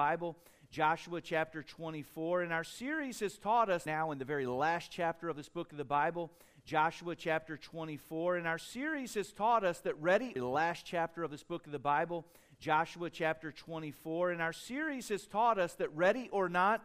Bible, Joshua chapter 24. And our series has taught us now in the very last chapter of this book of the Bible, Joshua chapter 24. And our series has taught us that ready, the last chapter of this book of the Bible, Joshua chapter 24. And our series has taught us that ready or not,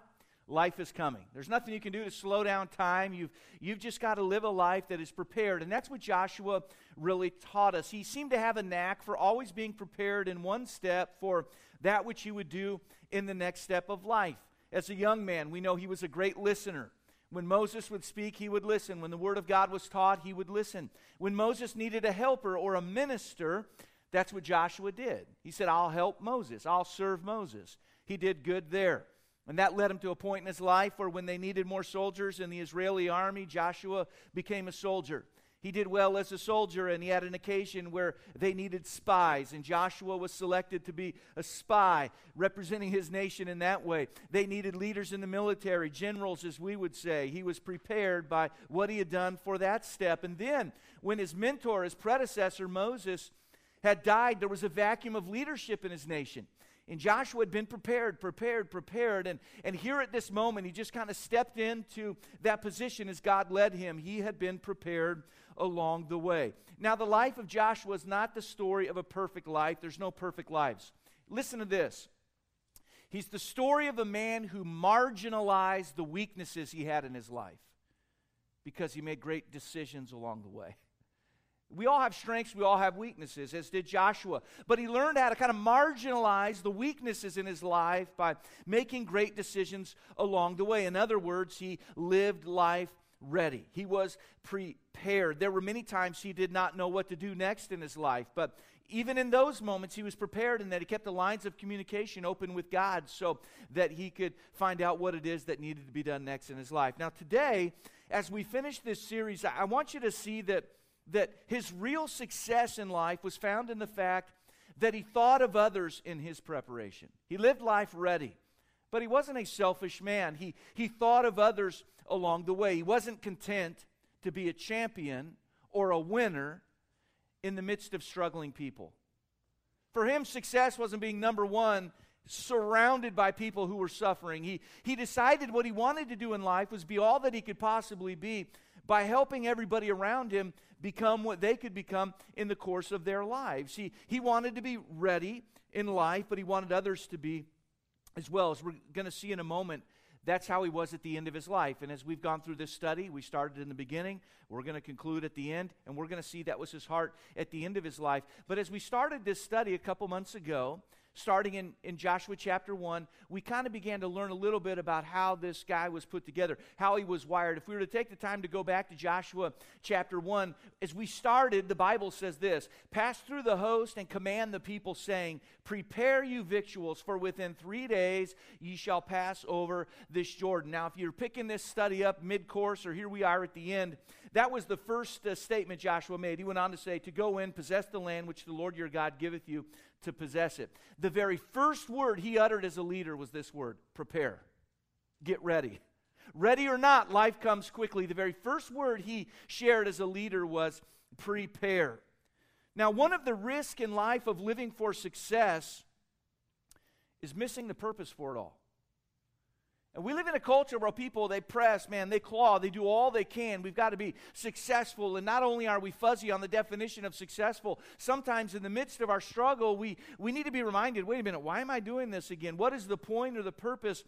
life is coming. There's nothing you can do to slow down time. You've, you've just got to live a life that is prepared. And that's what Joshua really taught us. He seemed to have a knack for always being prepared in one step for that which he would do in the next step of life. As a young man, we know he was a great listener. When Moses would speak, he would listen. When the word of God was taught, he would listen. When Moses needed a helper or a minister, that's what Joshua did. He said, I'll help Moses, I'll serve Moses. He did good there. And that led him to a point in his life where, when they needed more soldiers in the Israeli army, Joshua became a soldier. He did well as a soldier, and he had an occasion where they needed spies, and Joshua was selected to be a spy, representing his nation in that way. They needed leaders in the military, generals, as we would say. He was prepared by what he had done for that step. And then, when his mentor, his predecessor, Moses, had died, there was a vacuum of leadership in his nation. And Joshua had been prepared, prepared, prepared. And, and here at this moment, he just kind of stepped into that position as God led him. He had been prepared along the way. Now, the life of Joshua is not the story of a perfect life, there's no perfect lives. Listen to this. He's the story of a man who marginalized the weaknesses he had in his life because he made great decisions along the way. We all have strengths, we all have weaknesses, as did Joshua. But he learned how to kind of marginalize the weaknesses in his life by making great decisions along the way. In other words, he lived life ready. He was prepared. There were many times he did not know what to do next in his life, but even in those moments, he was prepared in that he kept the lines of communication open with God so that he could find out what it is that needed to be done next in his life. Now, today, as we finish this series, I want you to see that, that his real success in life was found in the fact that he thought of others in his preparation. He lived life ready, but he wasn't a selfish man. He, he thought of others along the way. He wasn't content to be a champion or a winner in the midst of struggling people. For him, success wasn't being number one, surrounded by people who were suffering. He, he decided what he wanted to do in life was be all that he could possibly be by helping everybody around him become what they could become in the course of their lives. He, he wanted to be ready in life, but he wanted others to be as well. As we're going to see in a moment, that's how he was at the end of his life. And as we've gone through this study, we started in the beginning, we're going to conclude at the end, and we're going to see that was his heart at the end of his life. But as we started this study a couple months ago, starting in, in Joshua chapter 1, we kind of began to learn a little bit about how this guy was put together, how he was wired. If we were to take the time to go back to Joshua chapter 1, as we started, the Bible says this Pass through the host and command the people, saying, Prepare you victuals, for within three days ye shall pass over this Jordan. Now, if you're picking this study up mid course, or here we are at the end, that was the first uh, statement Joshua made. He went on to say, To go in, possess the land which the Lord your God giveth you to possess it. The very first word he uttered as a leader was this word prepare. Get ready. Ready or not, life comes quickly. The very first word he shared as a leader was prepare. Now, one of the risks in life of living for success is missing the purpose for it all. And we live in a culture where people, they press, man, they claw, they do all they can. We've got to be successful. And not only are we fuzzy on the definition of successful, sometimes in the midst of our struggle, we, we need to be reminded wait a minute, why am I doing this again? What is the point or the purpose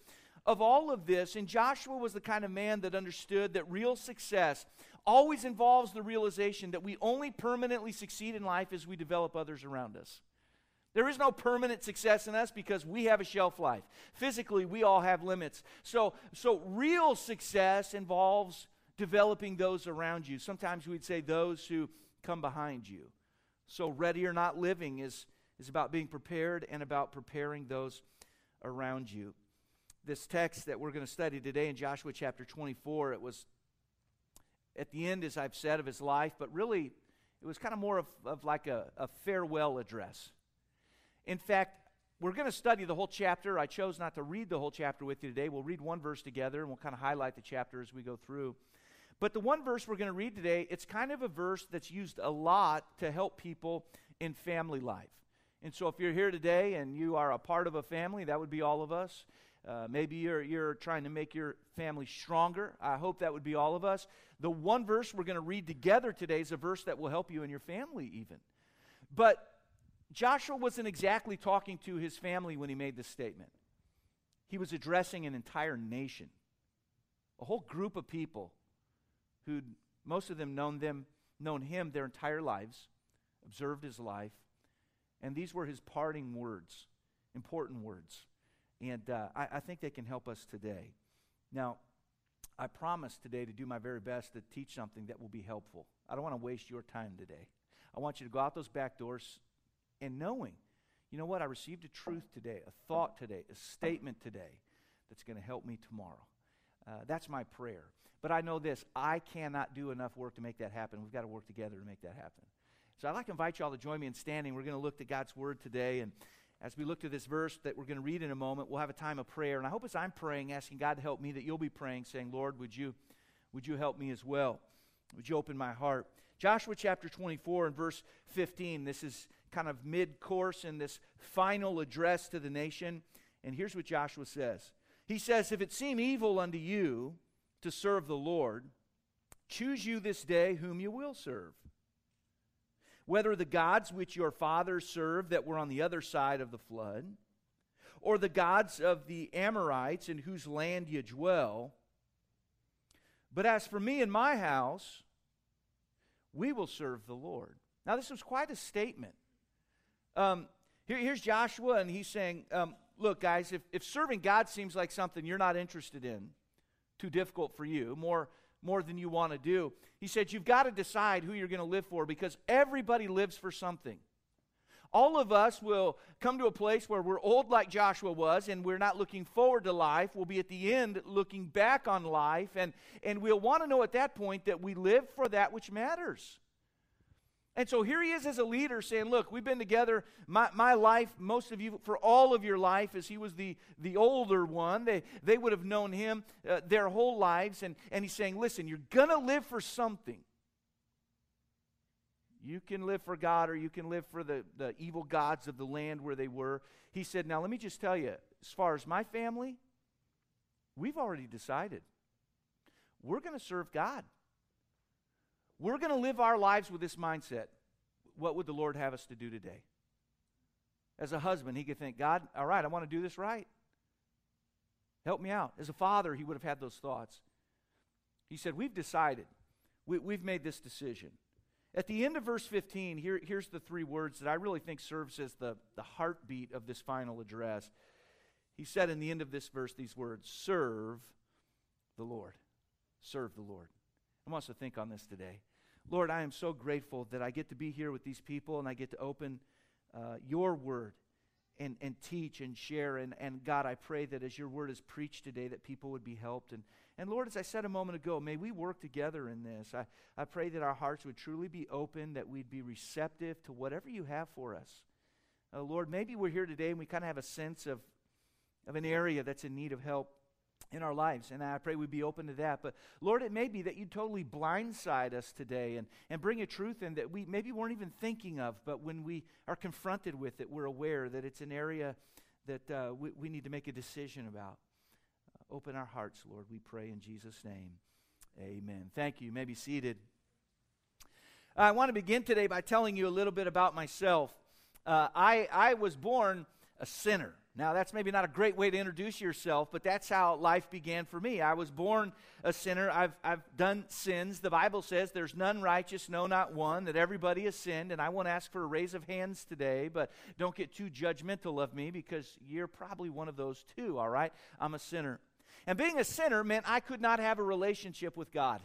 of all of this? And Joshua was the kind of man that understood that real success always involves the realization that we only permanently succeed in life as we develop others around us. There is no permanent success in us because we have a shelf life. Physically, we all have limits. So, so real success involves developing those around you. Sometimes we'd say those who come behind you. So, ready or not living is, is about being prepared and about preparing those around you. This text that we're going to study today in Joshua chapter 24, it was at the end, as I've said, of his life, but really it was kind of more of, of like a, a farewell address. In fact, we're going to study the whole chapter. I chose not to read the whole chapter with you today. We'll read one verse together and we'll kind of highlight the chapter as we go through. But the one verse we're going to read today, it's kind of a verse that's used a lot to help people in family life. And so, if you're here today and you are a part of a family, that would be all of us. Uh, maybe you're, you're trying to make your family stronger. I hope that would be all of us. The one verse we're going to read together today is a verse that will help you and your family, even. But Joshua wasn't exactly talking to his family when he made this statement, he was addressing an entire nation, a whole group of people who'd most of them known them known him their entire lives observed his life and these were his parting words important words. And uh, I, I think they can help us today. Now i promise today to do my very best to teach something that will be helpful. I don't want to waste your time today. I want you to go out those back doors and knowing you know what i received a truth today a thought today a statement today that's going to help me tomorrow uh, that's my prayer but I know this I cannot do enough work to make that happen. We've got to work together to make that happen. So I'd like to invite you all to join me in standing. We're going to look to God's Word today. And as we look to this verse that we're going to read in a moment, we'll have a time of prayer. And I hope as I'm praying, asking God to help me, that you'll be praying, saying, Lord, would you, would you help me as well? Would you open my heart? Joshua chapter 24 and verse 15. This is kind of mid course in this final address to the nation. And here's what Joshua says He says, If it seem evil unto you, to serve the Lord, choose you this day whom you will serve. Whether the gods which your fathers served that were on the other side of the flood, or the gods of the Amorites in whose land you dwell. But as for me and my house, we will serve the Lord. Now, this was quite a statement. Um, here, here's Joshua, and he's saying, um, Look, guys, if, if serving God seems like something you're not interested in, too difficult for you, more, more than you want to do. He said, You've got to decide who you're going to live for because everybody lives for something. All of us will come to a place where we're old like Joshua was and we're not looking forward to life. We'll be at the end looking back on life, and, and we'll want to know at that point that we live for that which matters. And so here he is as a leader saying, Look, we've been together my, my life, most of you, for all of your life, as he was the, the older one. They, they would have known him uh, their whole lives. And, and he's saying, Listen, you're going to live for something. You can live for God or you can live for the, the evil gods of the land where they were. He said, Now let me just tell you, as far as my family, we've already decided. We're going to serve God. We're going to live our lives with this mindset. What would the Lord have us to do today? As a husband, he could think, God, all right, I want to do this right. Help me out. As a father, he would have had those thoughts. He said, We've decided. We, have made this decision. At the end of verse 15, here, here's the three words that I really think serves as the, the heartbeat of this final address. He said in the end of this verse these words Serve the Lord. Serve the Lord. I want us to think on this today. Lord, I am so grateful that I get to be here with these people and I get to open uh, your word and, and teach and share. And, and God, I pray that as your word is preached today, that people would be helped. And, and Lord, as I said a moment ago, may we work together in this. I, I pray that our hearts would truly be open, that we'd be receptive to whatever you have for us. Uh, Lord, maybe we're here today and we kind of have a sense of, of an area that's in need of help in our lives. And I pray we'd be open to that. But Lord, it may be that you totally blindside us today and, and bring a truth in that we maybe weren't even thinking of, but when we are confronted with it, we're aware that it's an area that uh, we, we need to make a decision about. Uh, open our hearts, Lord, we pray in Jesus' name. Amen. Thank you. you may be seated. I want to begin today by telling you a little bit about myself. Uh, I, I was born a sinner. Now, that's maybe not a great way to introduce yourself, but that's how life began for me. I was born a sinner. I've, I've done sins. The Bible says there's none righteous, no, not one, that everybody has sinned. And I won't ask for a raise of hands today, but don't get too judgmental of me because you're probably one of those too, all right? I'm a sinner. And being a sinner meant I could not have a relationship with God.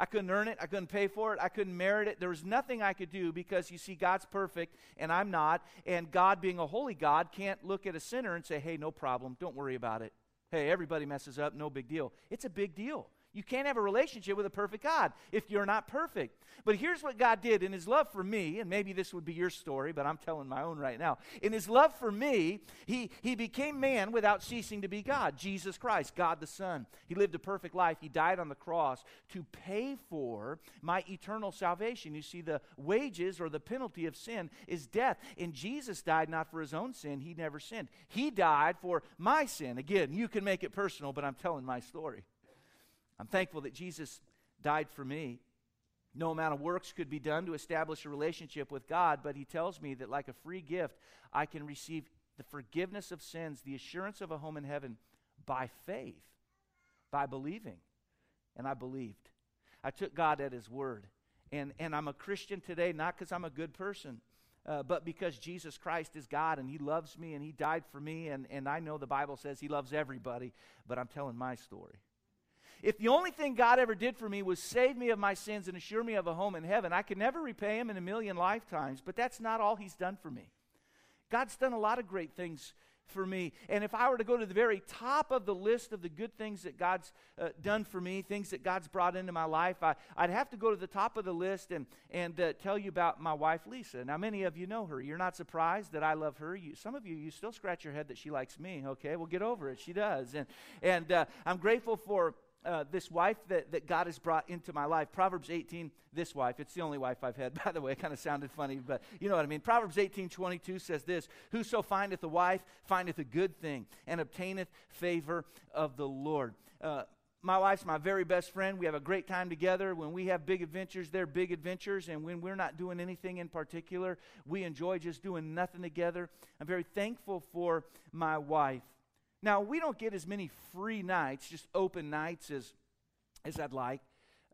I couldn't earn it. I couldn't pay for it. I couldn't merit it. There was nothing I could do because you see, God's perfect and I'm not. And God, being a holy God, can't look at a sinner and say, hey, no problem. Don't worry about it. Hey, everybody messes up. No big deal. It's a big deal. You can't have a relationship with a perfect God if you're not perfect. But here's what God did in His love for me, and maybe this would be your story, but I'm telling my own right now. In His love for me, He, he became man without ceasing to be God, Jesus Christ, God the Son. He lived a perfect life. He died on the cross to pay for my eternal salvation. You see, the wages or the penalty of sin is death. And Jesus died not for His own sin, He never sinned. He died for my sin. Again, you can make it personal, but I'm telling my story. I'm thankful that Jesus died for me. No amount of works could be done to establish a relationship with God, but He tells me that, like a free gift, I can receive the forgiveness of sins, the assurance of a home in heaven by faith, by believing. And I believed. I took God at His word. And, and I'm a Christian today, not because I'm a good person, uh, but because Jesus Christ is God and He loves me and He died for me. And, and I know the Bible says He loves everybody, but I'm telling my story. If the only thing God ever did for me was save me of my sins and assure me of a home in heaven, I could never repay him in a million lifetimes, but that's not all he's done for me. God's done a lot of great things for me. And if I were to go to the very top of the list of the good things that God's uh, done for me, things that God's brought into my life, I, would have to go to the top of the list and, and uh, tell you about my wife, Lisa. Now, many of you know her. You're not surprised that I love her. You, some of you, you still scratch your head that she likes me. Okay, well, get over it. She does. And, and uh, I'm grateful for uh, this wife that, that God has brought into my life. Proverbs 18, this wife, it's the only wife I've had, by the way. It kind of sounded funny, but you know what I mean. Proverbs 18, 22 says this Whoso findeth a wife findeth a good thing and obtaineth favor of the Lord. Uh, my wife's my very best friend. We have a great time together. When we have big adventures, they're big adventures. And when we're not doing anything in particular, we enjoy just doing nothing together. I'm very thankful for my wife. Now, we don't get as many free nights, just open nights, as, as I'd like.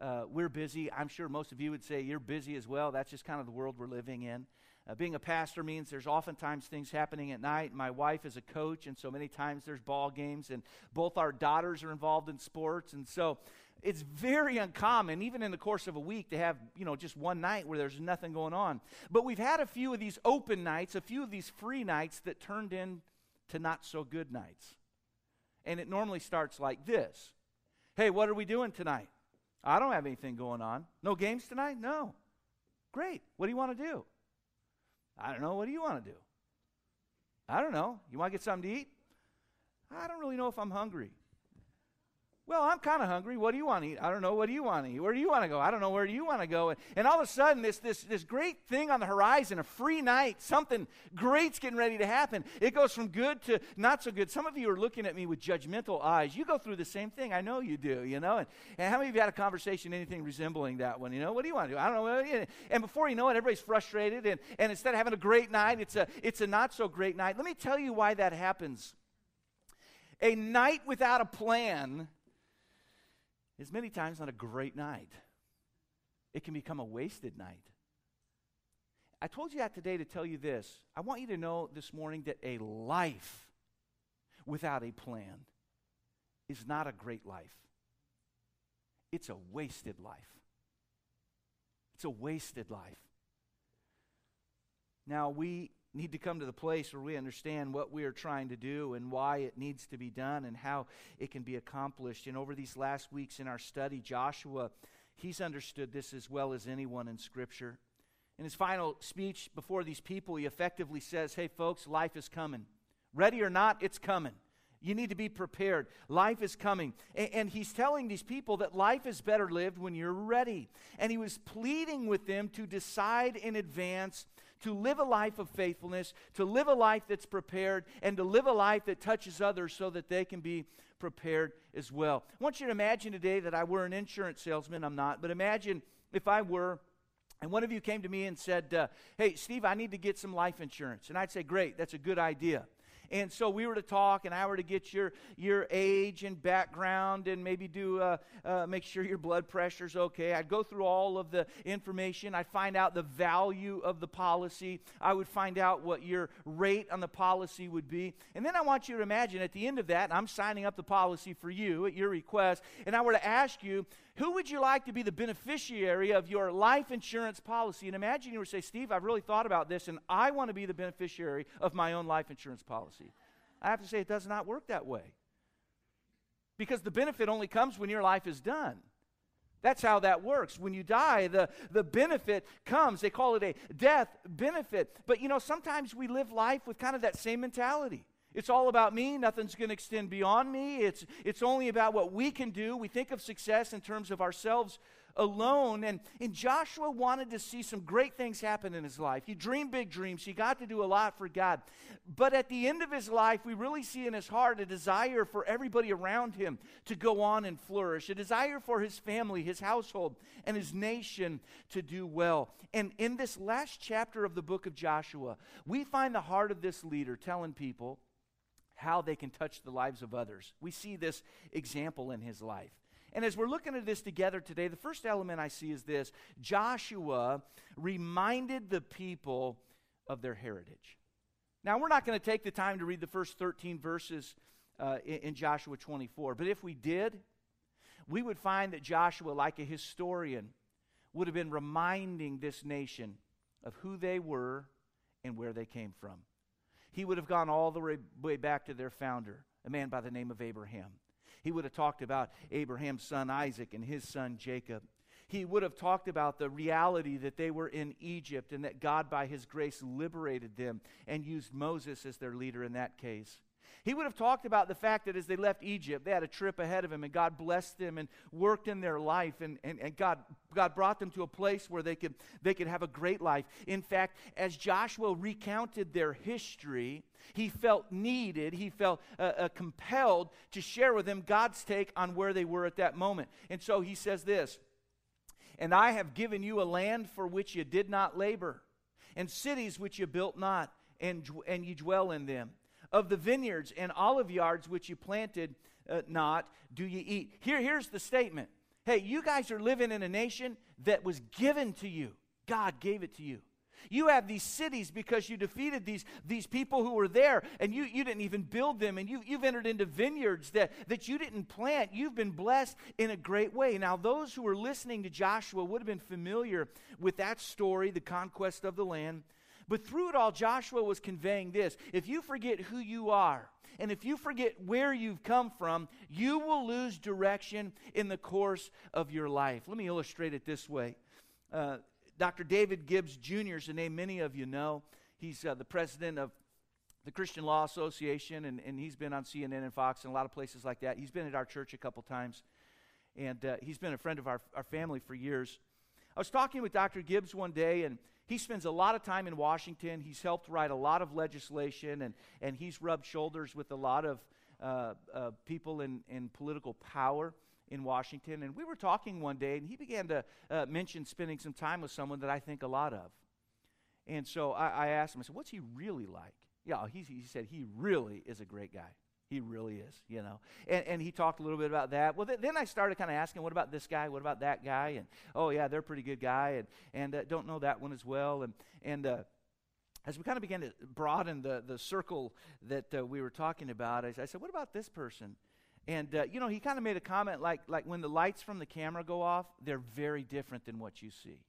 Uh, we're busy. I'm sure most of you would say you're busy as well. That's just kind of the world we're living in. Uh, being a pastor means there's oftentimes things happening at night. My wife is a coach, and so many times there's ball games, and both our daughters are involved in sports. And so it's very uncommon, even in the course of a week, to have, you know, just one night where there's nothing going on. But we've had a few of these open nights, a few of these free nights that turned in to not so good nights. And it normally starts like this Hey, what are we doing tonight? I don't have anything going on. No games tonight? No. Great. What do you want to do? I don't know. What do you want to do? I don't know. You want to get something to eat? I don't really know if I'm hungry. Well, I'm kind of hungry. What do you want to eat? I don't know. What do you want to eat? Where do you want to go? I don't know. Where do you want to go? And, and all of a sudden, this, this, this great thing on the horizon, a free night, something great's getting ready to happen. It goes from good to not so good. Some of you are looking at me with judgmental eyes. You go through the same thing. I know you do, you know. And, and how many of you had a conversation, anything resembling that one? You know, what do you want to do? I don't know. And before you know it, everybody's frustrated. And, and instead of having a great night, it's a, it's a not so great night. Let me tell you why that happens. A night without a plan is many times not a great night. It can become a wasted night. I told you that today to tell you this. I want you to know this morning that a life without a plan is not a great life. It's a wasted life. It's a wasted life. Now, we need to come to the place where we understand what we are trying to do and why it needs to be done and how it can be accomplished. And over these last weeks in our study, Joshua, he's understood this as well as anyone in Scripture. In his final speech before these people, he effectively says, Hey, folks, life is coming. Ready or not, it's coming. You need to be prepared. Life is coming. And, he's telling these people that life is better lived when you're ready. And he was pleading with them to decide in advance to live a life of faithfulness, to live a life that's prepared, and to live a life that touches others so that they can be prepared as well. I want you to imagine today that I were an insurance salesman. I'm not, but imagine if I were. And one of you came to me and said, uh, Hey, Steve, I need to get some life insurance. And I'd say, Great, that's a good idea. And so we were to talk, and I were to get your, your age and background and maybe do uh, uh, make sure your blood pressure's okay. I'd go through all of the information. I'd find out the value of the policy. I would find out what your rate on the policy would be. And then I want you to imagine at the end of that, I'm signing up the policy for you at your request, and I were to ask you, who would you like to be the beneficiary of your life insurance policy? And imagine you were to say, Steve, I've really thought about this, and I want to be the beneficiary of my own life insurance policy. I have to say, it does not work that way. because the benefit only comes when your life is done. That's how that works. When you die, the, the benefit comes. They call it a death benefit. But you know, sometimes we live life with kind of that same mentality. It's all about me. Nothing's going to extend beyond me. It's, it's only about what we can do. We think of success in terms of ourselves alone. And, and Joshua wanted to see some great things happen in his life. He dreamed big dreams, he got to do a lot for God. But at the end of his life, we really see in his heart a desire for everybody around him to go on and flourish, a desire for his family, his household, and his nation to do well. And in this last chapter of the book of Joshua, we find the heart of this leader telling people how they can touch the lives of others. We see this example in his life. And as we're looking at this together today, the first element I see is this Joshua reminded the people of their heritage. Now, we're not going to take the time to read the first 13 verses uh, in, in Joshua 24, but if we did, we would find that Joshua, like a historian, would have been reminding this nation of who they were and where they came from. He would have gone all the way back to their founder, a man by the name of Abraham. He would have talked about Abraham's son Isaac and his son Jacob. He would have talked about the reality that they were in Egypt and that God, by his grace, liberated them and used Moses as their leader in that case. He would have talked about the fact that as they left Egypt, they had a trip ahead of them, and God blessed them and worked in their life, and, and, and God, God brought them to a place where they could, they could have a great life. In fact, as Joshua recounted their history, he felt needed, he felt uh, uh, compelled to share with them God's take on where they were at that moment. And so he says this And I have given you a land for which you did not labor, and cities which you built not, and, and you dwell in them. Of the vineyards and olive yards which you planted uh, not, do you eat. Here, here's the statement Hey, you guys are living in a nation that was given to you. God gave it to you. You have these cities because you defeated these, these people who were there, and you, you didn't even build them, and you, you've entered into vineyards that, that you didn't plant. You've been blessed in a great way. Now, those who were listening to Joshua would have been familiar with that story, the conquest of the land. But through it all, Joshua was conveying this if you forget who you are, and if you forget where you've come from, you will lose direction in the course of your life. Let me illustrate it this way. Uh, Dr. David Gibbs Jr. is a name many of you know. He's uh, the president of the Christian Law Association, and, and he's been on CNN and Fox and a lot of places like that. He's been at our church a couple times, and uh, he's been a friend of our, our family for years. I was talking with Dr. Gibbs one day, and he spends a lot of time in Washington. He's helped write a lot of legislation, and, and he's rubbed shoulders with a lot of uh, uh, people in, in political power in Washington. And we were talking one day, and he began to uh, mention spending some time with someone that I think a lot of. And so I, I asked him, I said, What's he really like? Yeah, he, he said, He really is a great guy. He really is, you know. And, and he talked a little bit about that. Well, th- then I started kind of asking, what about this guy? What about that guy? And, oh, yeah, they're a pretty good guy. And, and uh, don't know that one as well. And, and uh, as we kind of began to broaden the, the circle that uh, we were talking about, I, I, said, what about this person? And, uh, you know, he kind of made a comment like, like when the lights from the camera go off, they're very different than what you see.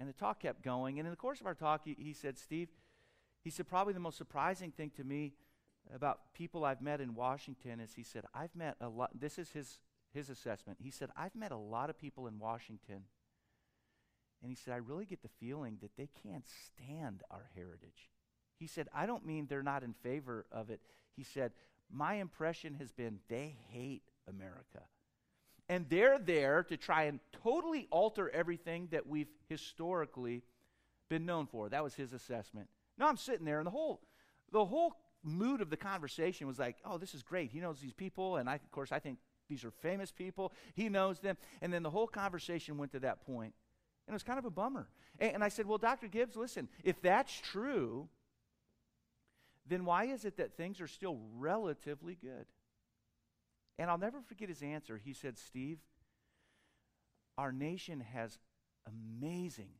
And the talk kept going. And in the course of our talk, he, he said, Steve, he said, probably the most surprising thing to me about people I've met in Washington is he said, I've met a lot, this is his, his assessment. He said, I've met a lot of people in Washington. And he said, I really get the feeling that they can't stand our heritage. He said, I don't mean they're not in favor of it. He said, my impression has been they hate America. And they're there to try and totally alter everything that we've historically been known for. That was his assessment. Now I'm sitting there, and the whole, the whole mood of the conversation was like, oh, this is great. He knows these people. And I, of course, I think these are famous people. He knows them. And then the whole conversation went to that point. And it was kind of a bummer. And, and I said, well, Dr. Gibbs, listen, if that's true, then why is it that things are still relatively good? And I'll never forget his answer. He said, Steve, our nation has amazing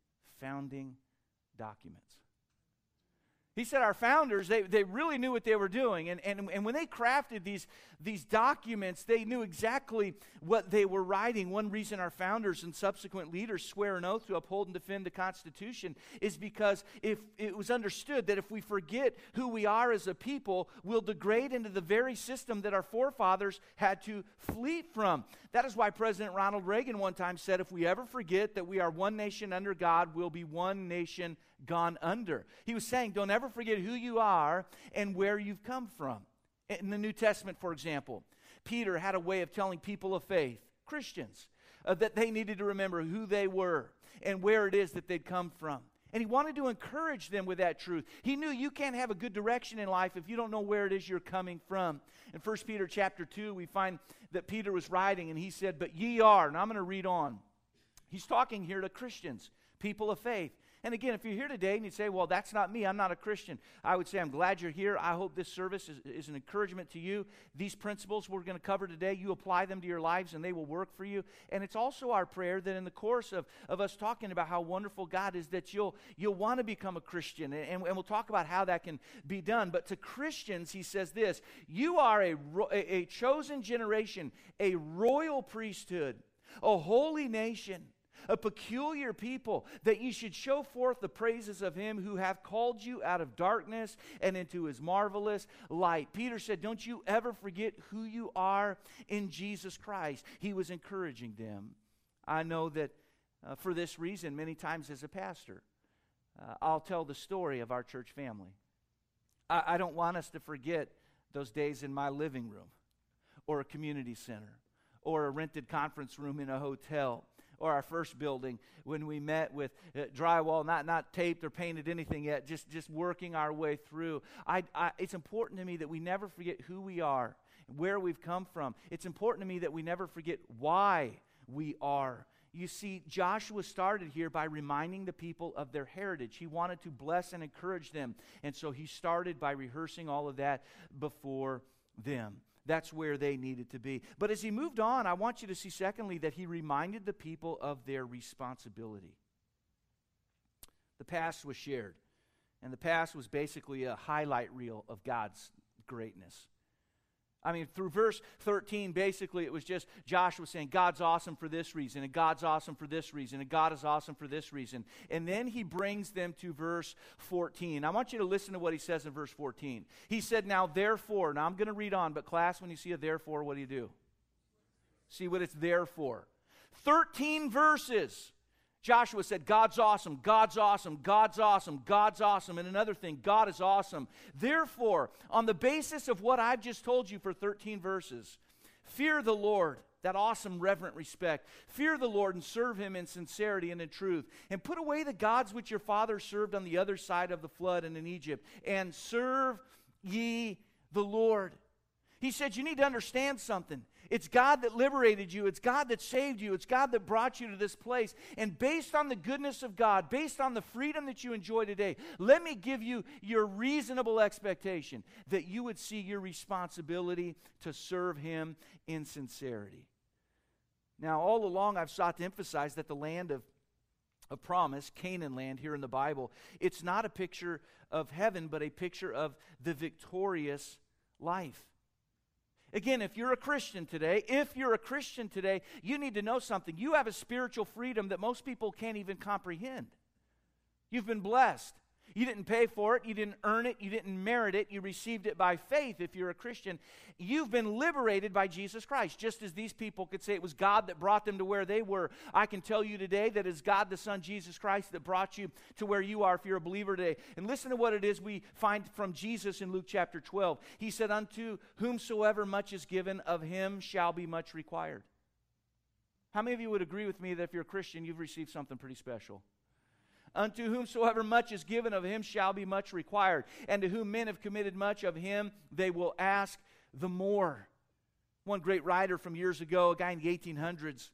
founding documents. He said our founders, they, they really knew what they were doing. And, and, and when they crafted these, these documents, they knew exactly what they were writing. One reason our founders and subsequent leaders swear an oath to uphold and defend the Constitution is because if it was understood that if we forget who we are as a people, we'll degrade into the very system that our forefathers had to flee from. That is why President Ronald Reagan one time said, if we ever forget that we are one nation under God, we'll be one nation gone under. He was saying, don't ever forget who you are and where you've come from. In the New Testament, for example, Peter had a way of telling people of faith, Christians, uh, that they needed to remember who they were and where it is that they'd come from. And he wanted to encourage them with that truth. He knew you can't have a good direction in life if you don't know where it is you're coming from. In 1 Peter chapter 2, we find that Peter was writing and he said, But ye are, and I'm going to read on. He's talking here to Christians, people of faith. And again, if you're here today and you say, well, that's not me, I'm not a Christian, I would say, I'm glad you're here. I hope this service is, is an encouragement to you. These principles we're going to cover today, you apply them to your lives and they will work for you. And it's also our prayer that in the course of, of us talking about how wonderful God is, that you'll, you'll want to become a Christian. And, and we'll talk about how that can be done. But to Christians, he says this You are a, a, a chosen generation, a royal priesthood, a holy nation a peculiar people, that ye should show forth the praises of him who hath called you out of darkness and into his marvelous light. Peter said, Don't you ever forget who you are in Jesus Christ. He was encouraging them. I know that uh, for this reason, many times as a pastor, uh, I'll tell the story of our church family. I, I don't want us to forget those days in my living room or a community center or a rented conference room in a hotel or our first building when we met with uh, drywall, not, not taped or painted anything yet, just, just working our way through. I, I, it's important to me that we never forget who we are, where we've come from. It's important to me that we never forget why we are. You see, Joshua started here by reminding the people of their heritage. He wanted to bless and encourage them. And so he started by rehearsing all of that before them. That's where they needed to be. But as he moved on, I want you to see, secondly, that he reminded the people of their responsibility. The past was shared, and the past was basically a highlight reel of God's greatness. I mean, through verse 13, basically, it was just Joshua saying, God's awesome for this reason, and God's awesome for this reason, and God is awesome for this reason. And then he brings them to verse 14. I want you to listen to what he says in verse 14. He said, Now, therefore, now I'm going to read on, but class, when you see a therefore, what do you do? See what it's there for. 13 verses. Joshua said, God's awesome, God's awesome, God's awesome, God's awesome. And another thing, God is awesome. Therefore, on the basis of what I've just told you for 13 verses, fear the Lord, that awesome reverent respect. Fear the Lord and serve him in sincerity and in truth. And put away the gods which your father served on the other side of the flood and in Egypt, and serve ye the Lord. He said, You need to understand something. It's God that liberated you. It's God that saved you. It's God that brought you to this place. And based on the goodness of God, based on the freedom that you enjoy today, let me give you your reasonable expectation that you would see your responsibility to serve Him in sincerity. Now, all along, I've sought to emphasize that the land of a promise, Canaan land here in the Bible, it's not a picture of heaven, but a picture of the victorious life. Again, if you're a Christian today, if you're a Christian today, you need to know something. You have a spiritual freedom that most people can't even comprehend. You've been blessed. You didn't pay for it, you didn't earn it, you didn't merit it, you received it by faith if you're a Christian. You've been liberated by Jesus Christ, just as these people could say it was God that brought them to where they were. I can tell you today that it's God the Son, Jesus Christ, that brought you to where you are if you're a believer today. And listen to what it is we find from Jesus in Luke chapter 12. He said, Unto whomsoever much is given, of him shall be much required. How many of you would agree with me that if you're a Christian, you've received something pretty special? Unto whomsoever much is given, of him shall be much required. And to whom men have committed much, of him they will ask the more. One great writer from years ago, a guy in the 1800s,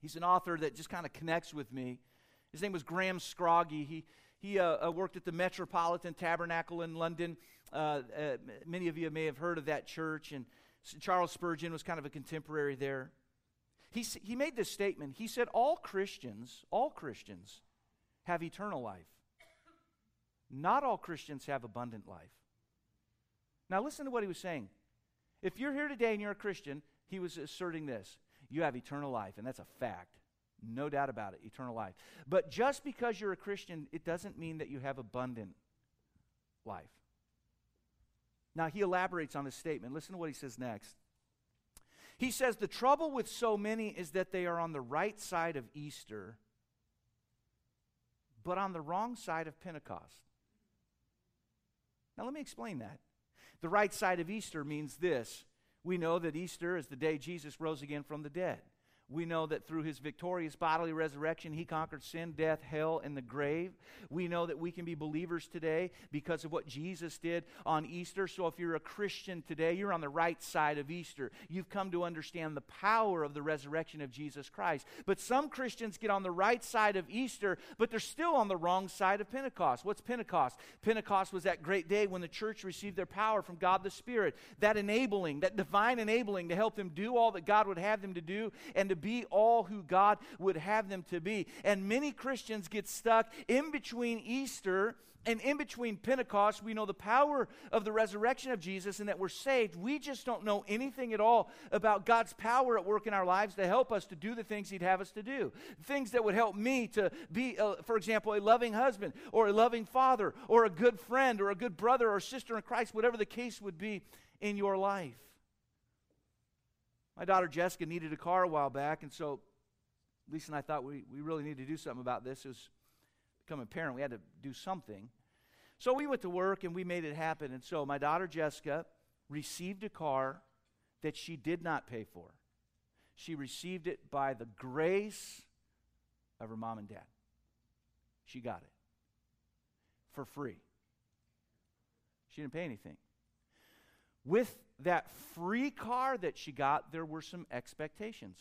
he's an author that just kind of connects with me. His name was Graham Scroggie. He, he uh, uh, worked at the Metropolitan Tabernacle in London. Uh, uh, many of you may have heard of that church. And Charles Spurgeon was kind of a contemporary there. He, he made this statement. He said, All Christians, all Christians, have eternal life. not all Christians have abundant life. Now, listen to what he was saying. If you're here today and you're a Christian, he was asserting this you have eternal life, and that's a fact. No doubt about it, eternal life. But just because you're a Christian, it doesn't mean that you have abundant life. Now, he elaborates on this statement. Listen to what he says next. He says, The trouble with so many is that they are on the right side of Easter, but on the wrong side of Pentecost. Now, let me explain that. The right side of Easter means this we know that Easter is the day Jesus rose again from the dead. We know that through his victorious bodily resurrection, he conquered sin, death, hell, and the grave. We know that we can be believers today because of what Jesus did on Easter. So if you're a Christian today, you're on the right side of Easter. You've come to understand the power of the resurrection of Jesus Christ. But some Christians get on the right side of Easter, but they're still on the wrong side of Pentecost. What's Pentecost? Pentecost was that great day when the church received their power from God the Spirit, that enabling, that divine enabling to help them do all that God would have them to do and to be all who God would have them to be. And many Christians get stuck in between Easter and in between Pentecost, we know the power of the resurrection of Jesus and that we're saved. We just don't know anything at all about God's power at work in our lives to help us to do the things He'd have us to do. Things that would help me to be, uh, for example, a loving husband or a loving father or a good friend or a good brother or sister in Christ, whatever the case would be in your life. My daughter Jessica needed a car a while back, and so Lisa and I thought we, we really need to do something about this. It was becoming apparent we had to do something. So we went to work and we made it happen. And so my daughter Jessica received a car that she did not pay for. She received it by the grace of her mom and dad. She got it for free. She didn't pay anything. With that free car that she got, there were some expectations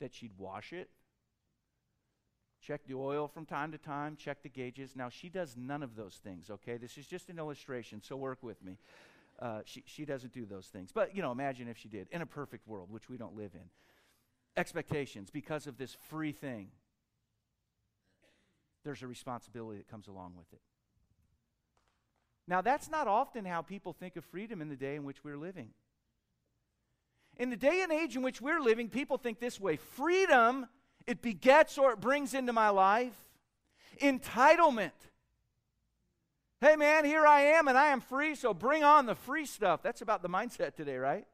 that she'd wash it, check the oil from time to time, check the gauges. Now, she does none of those things, okay? This is just an illustration, so work with me. Uh, she, she doesn't do those things. But, you know, imagine if she did in a perfect world, which we don't live in. Expectations because of this free thing. There's a responsibility that comes along with it. Now, that's not often how people think of freedom in the day in which we're living. In the day and age in which we're living, people think this way freedom, it begets or it brings into my life entitlement. Hey, man, here I am and I am free, so bring on the free stuff. That's about the mindset today, right?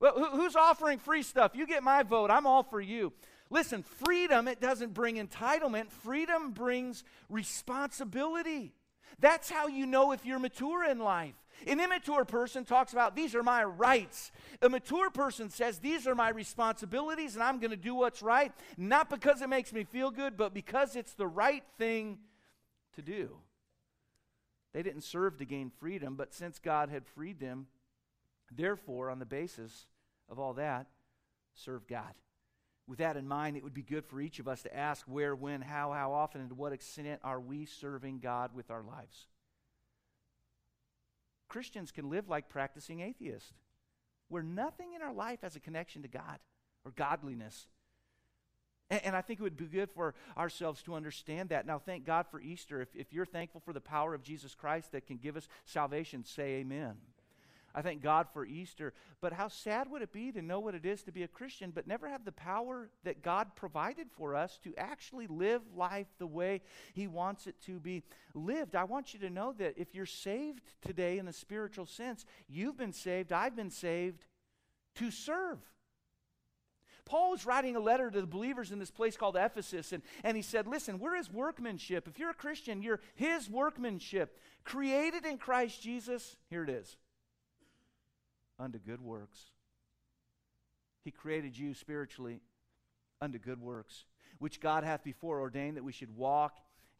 Well, who's offering free stuff? You get my vote. I'm all for you. Listen, freedom, it doesn't bring entitlement, freedom brings responsibility. That's how you know if you're mature in life. An immature person talks about, these are my rights. A mature person says, these are my responsibilities, and I'm going to do what's right, not because it makes me feel good, but because it's the right thing to do. They didn't serve to gain freedom, but since God had freed them, therefore, on the basis of all that, serve God with that in mind, it would be good for each of us to ask where, when, how, how often, and to what extent are we serving God with our lives? Christians can live like practicing atheists, where nothing in our life has a connection to God or godliness. And, and, I think it would be good for ourselves to understand that. Now, thank God for Easter. If, if you're thankful for the power of Jesus Christ that can give us salvation, say amen. I thank God for Easter. But how sad would it be to know what it is to be a Christian, but never have the power that God provided for us to actually live life the way He wants it to be lived? I want you to know that if you're saved today in a spiritual sense, you've been saved, I've been saved to serve. Paul was writing a letter to the believers in this place called Ephesus, and, and he said, Listen, we're his workmanship. If you're a Christian, you're his workmanship, created in Christ Jesus. Here it is unto good works. He created you spiritually unto good works, which God hath before ordained that we should walk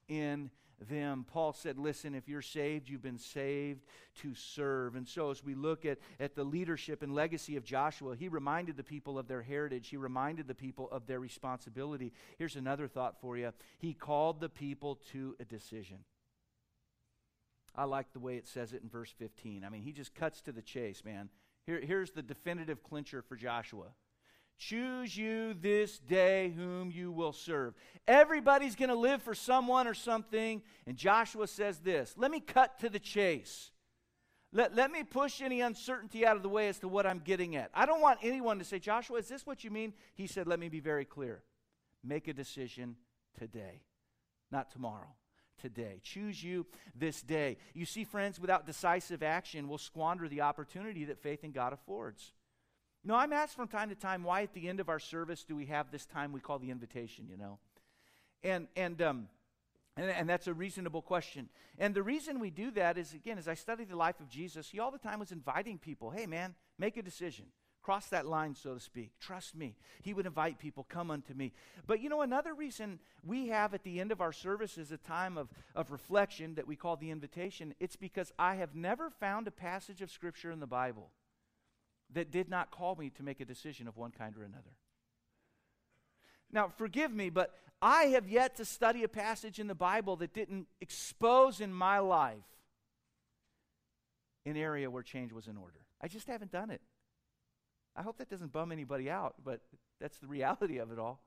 in them. Paul said, Listen, if you're saved, you've been saved to serve. And so, as we look at, at the leadership and legacy of Joshua, he reminded the people of their heritage, he reminded the people of their responsibility. Here's another thought for you He called the people to a decision. I like the way it says it in verse 15. I mean, he just cuts to the chase, man. Here, here's the definitive clincher for Joshua Choose you this day whom you will serve. Everybody's going to live for someone or something. And Joshua says this let me cut to the chase. Let, let me push any uncertainty out of the way as to what I'm getting at. I don't want anyone to say, Joshua, is this what you mean? He said, let me be very clear. Make a decision today, not tomorrow. Today. Choose you this day. You see, friends, without decisive action, we'll squander the opportunity that faith in God affords. No, I'm asked from time to time why at the end of our service do we have this time we call the invitation, you know? And, and, um, and, and, that's a reasonable question. And the reason we do that is, again, as I study the life of Jesus, he all the time was inviting people hey, man, make a decision. Cross that line, so to speak. Trust me. He would invite people, come unto me. But you know, another reason we have at the end of our service is a time of, of reflection that we call the invitation. It's because I have never found a passage of Scripture in the Bible that did not call me to make a decision of one kind or another. Now, forgive me, but I have yet to study a passage in the Bible that didn't expose in my life an area where change was in order. I just haven't done it. I hope that doesn't bum anybody out, but that's the reality of it all.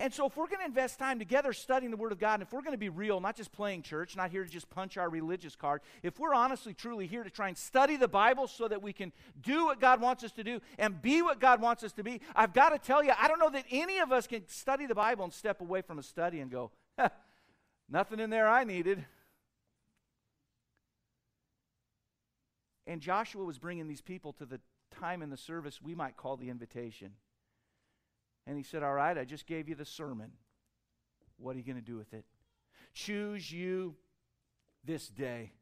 And so, if we're going to invest time together studying the Word of God, and if we're going to be real, not just playing church, not here to just punch our religious card, if we're honestly, truly here to try and study the Bible so that we can do what God wants us to do and be what God wants us to be, I've got to tell you, I don't know that any of us can study the Bible and step away from a study and go, nothing in there I needed. And Joshua was bringing these people to the time in the service we might call the invitation. And he said, All right, I just gave you the sermon. What are you going to do with it? Choose you this day.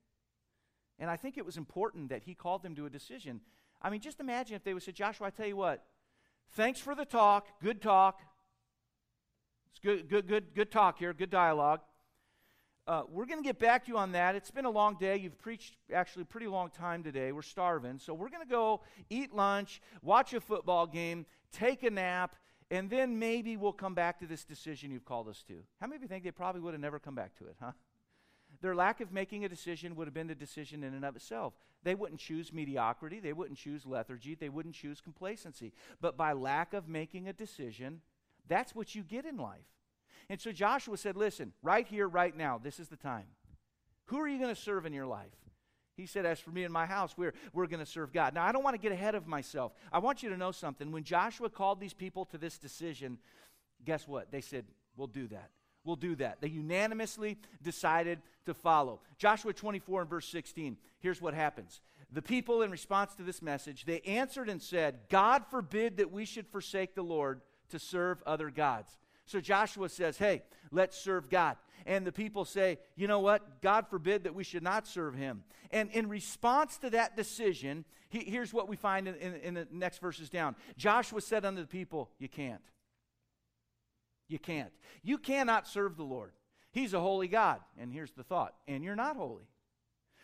And I think it was important that he called them to a decision. I mean, just imagine if they would say, Joshua, I tell you what, thanks for the talk, good talk. It's good, good, good, good talk here, good dialogue. Uh, we're going to get back to you on that. It's been a long day. You've preached actually a pretty long time today. We're starving. So we're going to go eat lunch, watch a football game, take a nap, and then maybe we'll come back to this decision you've called us to. How many of you think they probably would have never come back to it, huh? Their lack of making a decision would have been the decision in and of itself. They wouldn't choose mediocrity, they wouldn't choose lethargy, they wouldn't choose complacency. But by lack of making a decision, that's what you get in life. And so Joshua said, Listen, right here, right now, this is the time. Who are you going to serve in your life? He said, As for me and my house, we're, we're going to serve God. Now, I don't want to get ahead of myself. I want you to know something. When Joshua called these people to this decision, guess what? They said, We'll do that. We'll do that. They unanimously decided to follow. Joshua 24 and verse 16, here's what happens. The people, in response to this message, they answered and said, God forbid that we should forsake the Lord to serve other gods. So Joshua says, Hey, let's serve God. And the people say, You know what? God forbid that we should not serve him. And in response to that decision, he, here's what we find in, in, in the next verses down Joshua said unto the people, You can't. You can't. You cannot serve the Lord. He's a holy God. And here's the thought, and you're not holy.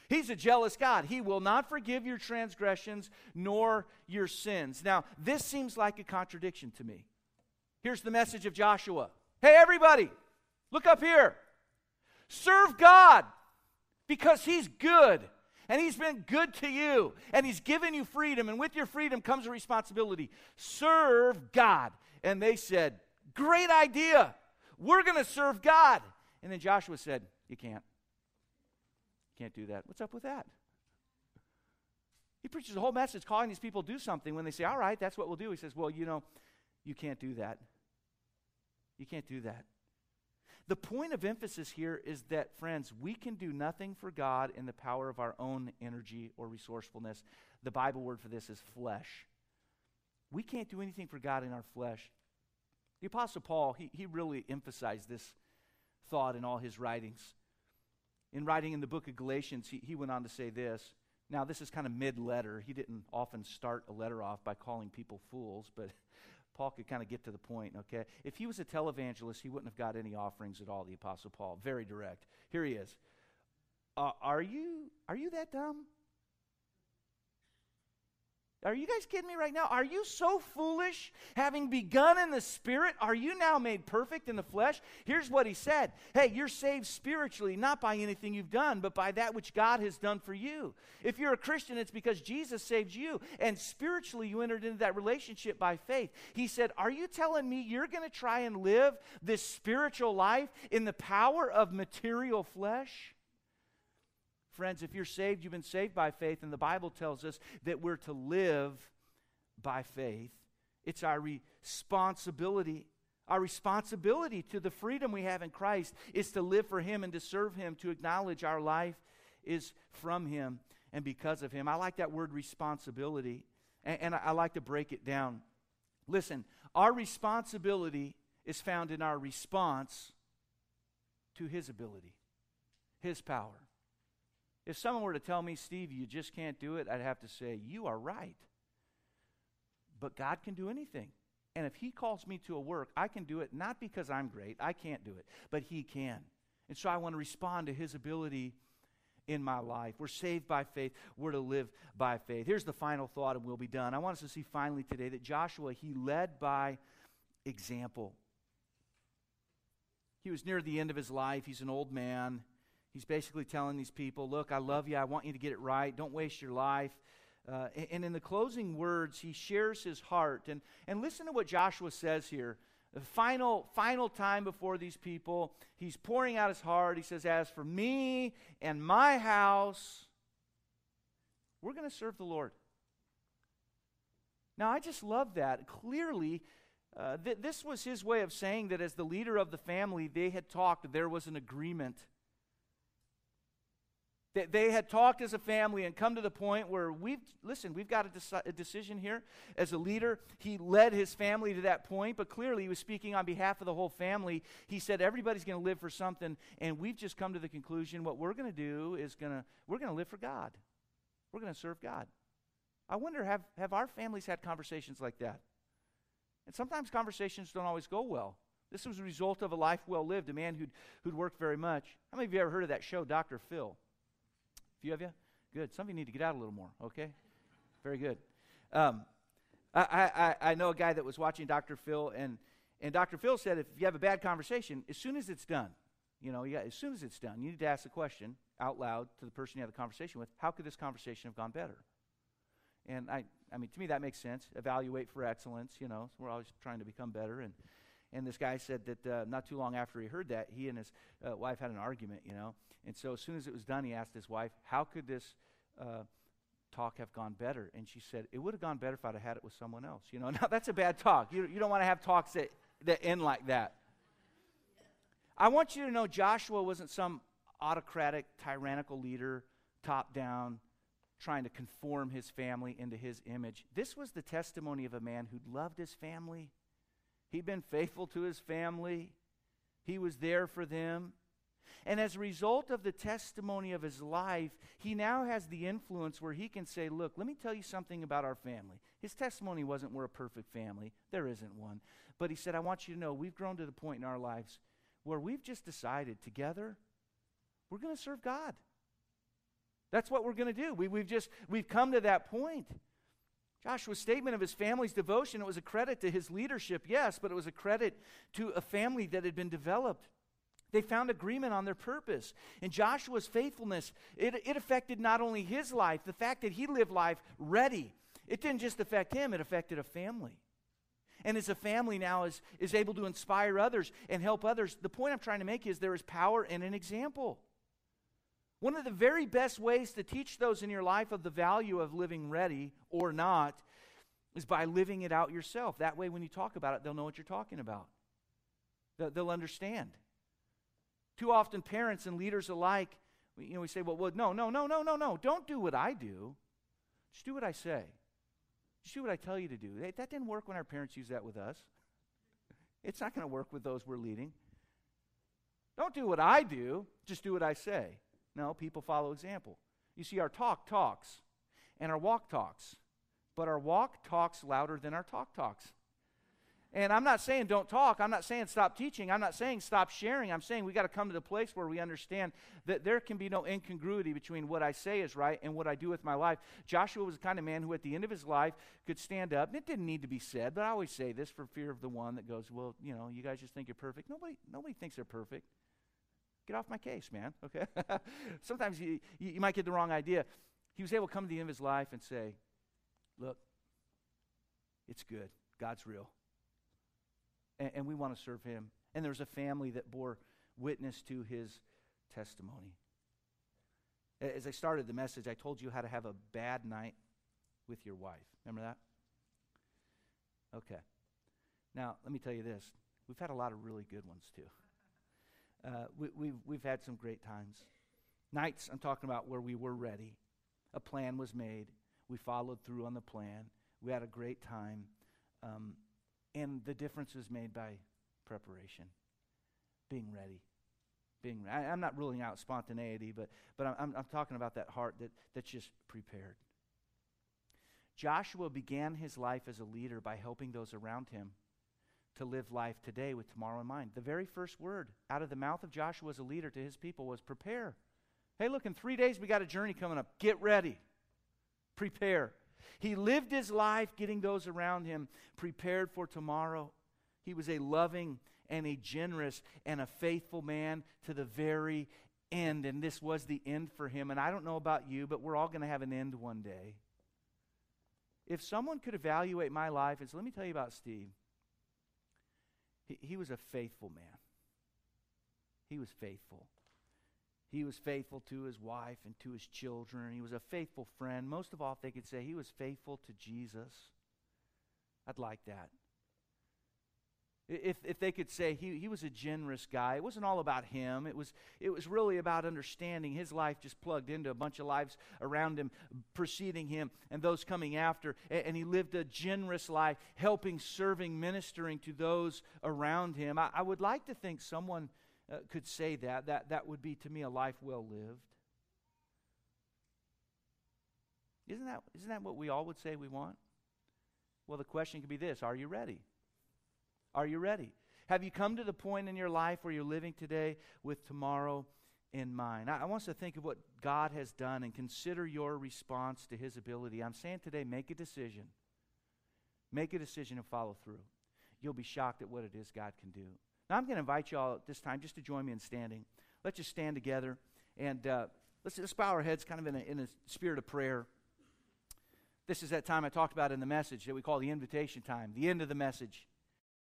He's a jealous God. He will not forgive your transgressions nor your sins. Now, this seems like a contradiction to me. Here's the message of Joshua Hey, everybody, look up here. Serve God because He's good and He's been good to you and He's given you freedom. And with your freedom comes a responsibility. Serve God. And they said, Great idea. We're going to serve God. And then Joshua said, You can't. You can't do that. What's up with that? He preaches a whole message calling these people to do something. When they say, All right, that's what we'll do, he says, Well, you know, you can't do that. You can't do that. The point of emphasis here is that, friends, we can do nothing for God in the power of our own energy or resourcefulness. The Bible word for this is flesh. We can't do anything for God in our flesh. The Apostle Paul, he, he really emphasized this thought in all his writings. In writing in the book of Galatians, he, he went on to say this. Now, this is kind of mid letter. He didn't often start a letter off by calling people fools, but Paul could kind of get to the point, okay? If he was a televangelist, he wouldn't have got any offerings at all, the Apostle Paul. Very direct. Here he is. Uh, are you are you that dumb? Are you guys kidding me right now? Are you so foolish? Having begun in the spirit, are you now made perfect in the flesh? Here's what he said Hey, you're saved spiritually, not by anything you've done, but by that which God has done for you. If you're a Christian, it's because Jesus saved you. And spiritually, you entered into that relationship by faith. He said, Are you telling me you're going to try and live this spiritual life in the power of material flesh? Friends, if you're saved, you've been saved by faith, and the Bible tells us that we're to live by faith. It's our responsibility. Our responsibility to the freedom we have in Christ is to live for Him and to serve Him, to acknowledge our life is from Him and because of Him. I like that word responsibility, and, and I, I like to break it down. Listen, our responsibility is found in our response to His ability, His power. If someone were to tell me, Steve, you just can't do it, I'd have to say, You are right. But God can do anything. And if He calls me to a work, I can do it not because I'm great, I can't do it, but He can. And so I want to respond to His ability in my life. We're saved by faith. We're to live by faith. Here's the final thought, and we'll be done. I want us to see finally today that Joshua, he led by example. He was near the end of his life. He's an old man. He's basically telling these people, Look, I love you. I want you to get it right. Don't waste your life. Uh, and in the closing words, he shares his heart. And, and listen to what Joshua says here. The final, final time before these people, he's pouring out his heart. He says, As for me and my house, we're going to serve the Lord. Now, I just love that. Clearly, uh, th- this was his way of saying that as the leader of the family, they had talked, there was an agreement. They had talked as a family and come to the point where we've, listen, we've got a, deci- a, decision here. As a leader, he led his family to that point, but clearly he was speaking on behalf of the whole family. He said, everybody's going to live for something, and we've just come to the conclusion what we're going to do is going to, we're going to live for God. We're going to serve God. I wonder, have, have our families had conversations like that? And sometimes conversations don't always go well. This was a result of a life well lived, a man who'd, who'd worked very much. How many of you ever heard of that show, Dr. Phil? Few of you? Good. Some of you need to get out a little more, okay? Very good. Um, I, I, I know a guy that was watching Dr. Phil, and, and Dr. Phil said if you have a bad conversation, as soon as it's done, you know, you got, as soon as it's done, you need to ask the question out loud to the person you have the conversation with how could this conversation have gone better? And I, I mean, to me, that makes sense. Evaluate for excellence, you know, we're always trying to become better. And, and this guy said that uh, not too long after he heard that, he and his uh, wife had an argument, you know. And so as soon as it was done, he asked his wife, How could this uh, talk have gone better? And she said, It would have gone better if I'd have had it with someone else. You know, now that's a bad talk. You, you don't want to have talks that, that end like that. I want you to know Joshua wasn't some autocratic, tyrannical leader, top down, trying to conform his family into his image. This was the testimony of a man who loved his family. He'd been faithful to his family, he was there for them. And as a result of the testimony of his life, he now has the influence where he can say, Look, let me tell you something about our family. His testimony wasn't we're a perfect family, there isn't one. But he said, I want you to know we've grown to the point in our lives where we've just decided together we're going to serve God. That's what we're going to do. We, we've just we've come to that point. Joshua's statement of his family's devotion, it was a credit to his leadership, yes, but it was a credit to a family that had been developed. They found agreement on their purpose. And Joshua's faithfulness, it, it affected not only his life, the fact that he lived life ready. It didn't just affect him, it affected a family. And as a family now is, is able to inspire others and help others, the point I'm trying to make is there is power in an example. One of the very best ways to teach those in your life of the value of living ready or not is by living it out yourself. That way, when you talk about it, they'll know what you're talking about, they'll understand. Too often, parents and leaders alike, you know, we say, well, well, no, no, no, no, no, no. Don't do what I do. Just do what I say. Just do what I tell you to do. That didn't work when our parents used that with us. It's not going to work with those we're leading. Don't do what I do, just do what I say. No, people follow example. You see, our talk talks, and our walk talks. But our walk talks louder than our talk talks. And I'm not saying don't talk. I'm not saying stop teaching. I'm not saying stop sharing. I'm saying we got to come to the place where we understand that there can be no incongruity between what I say is right and what I do with my life. Joshua was the kind of man who, at the end of his life, could stand up. And it didn't need to be said, but I always say this for fear of the one that goes, "Well, you know, you guys just think you're perfect." Nobody, nobody thinks they're perfect. Get off my case, man. Okay. Sometimes you, you, you might get the wrong idea. He was able to come to the end of his life and say, "Look, it's good. God's real." and, and we want to serve him. And there was a family that bore witness to his testimony. As I started the message, I told you how to have a bad night with your wife. Remember that? Okay. Now, let me tell you this. We've had a lot of really good ones, too. Uh, we, we've, we've had some great times. Nights, I'm talking about where we were ready. A plan was made. We followed through on the plan. We had a great time. Um, and the difference was made by preparation, being ready. Being, I, am not ruling out spontaneity, but, but I'm, I'm talking about that heart that, that's just prepared. Joshua began his life as a leader by helping those around him to live life today with tomorrow in mind. The very first word out of the mouth of Joshua as a leader to his people was prepare. Hey, look, in three days we got a journey coming up. Get ready. Prepare. He lived his life getting those around him prepared for tomorrow. He was a loving and a generous and a faithful man to the very end. And this was the end for him. And I don't know about you, but we're all going to have an end one day. If someone could evaluate my life, and so let me tell you about Steve. He, he was a faithful man. He was faithful. He was faithful to his wife and to his children. He was a faithful friend. Most of all, if they could say he was faithful to Jesus, I'd like that. If, if they could say he, he was a generous guy, it wasn't all about him. It was, it was really about understanding his life just plugged into a bunch of lives around him, preceding him, and those coming after. And, and he lived a generous life, helping, serving, ministering to those around him. I, I would like to think someone uh, could say that, that, that would be to me a life well lived. Isn't that, isn't that what we all would say we want? Well, the question could be this Are you ready? Are you ready? Have you come to the point in your life where you're living today with tomorrow in mind? I, I want us to think of what God has done and consider your response to His ability. I'm saying today, make a decision. Make a decision and follow through. You'll be shocked at what it is God can do. Now, I'm going to invite you all at this time just to join me in standing. Let's just stand together and uh, let's, let's bow our heads kind of in a, in a spirit of prayer. This is that time I talked about in the message that we call the invitation time, the end of the message.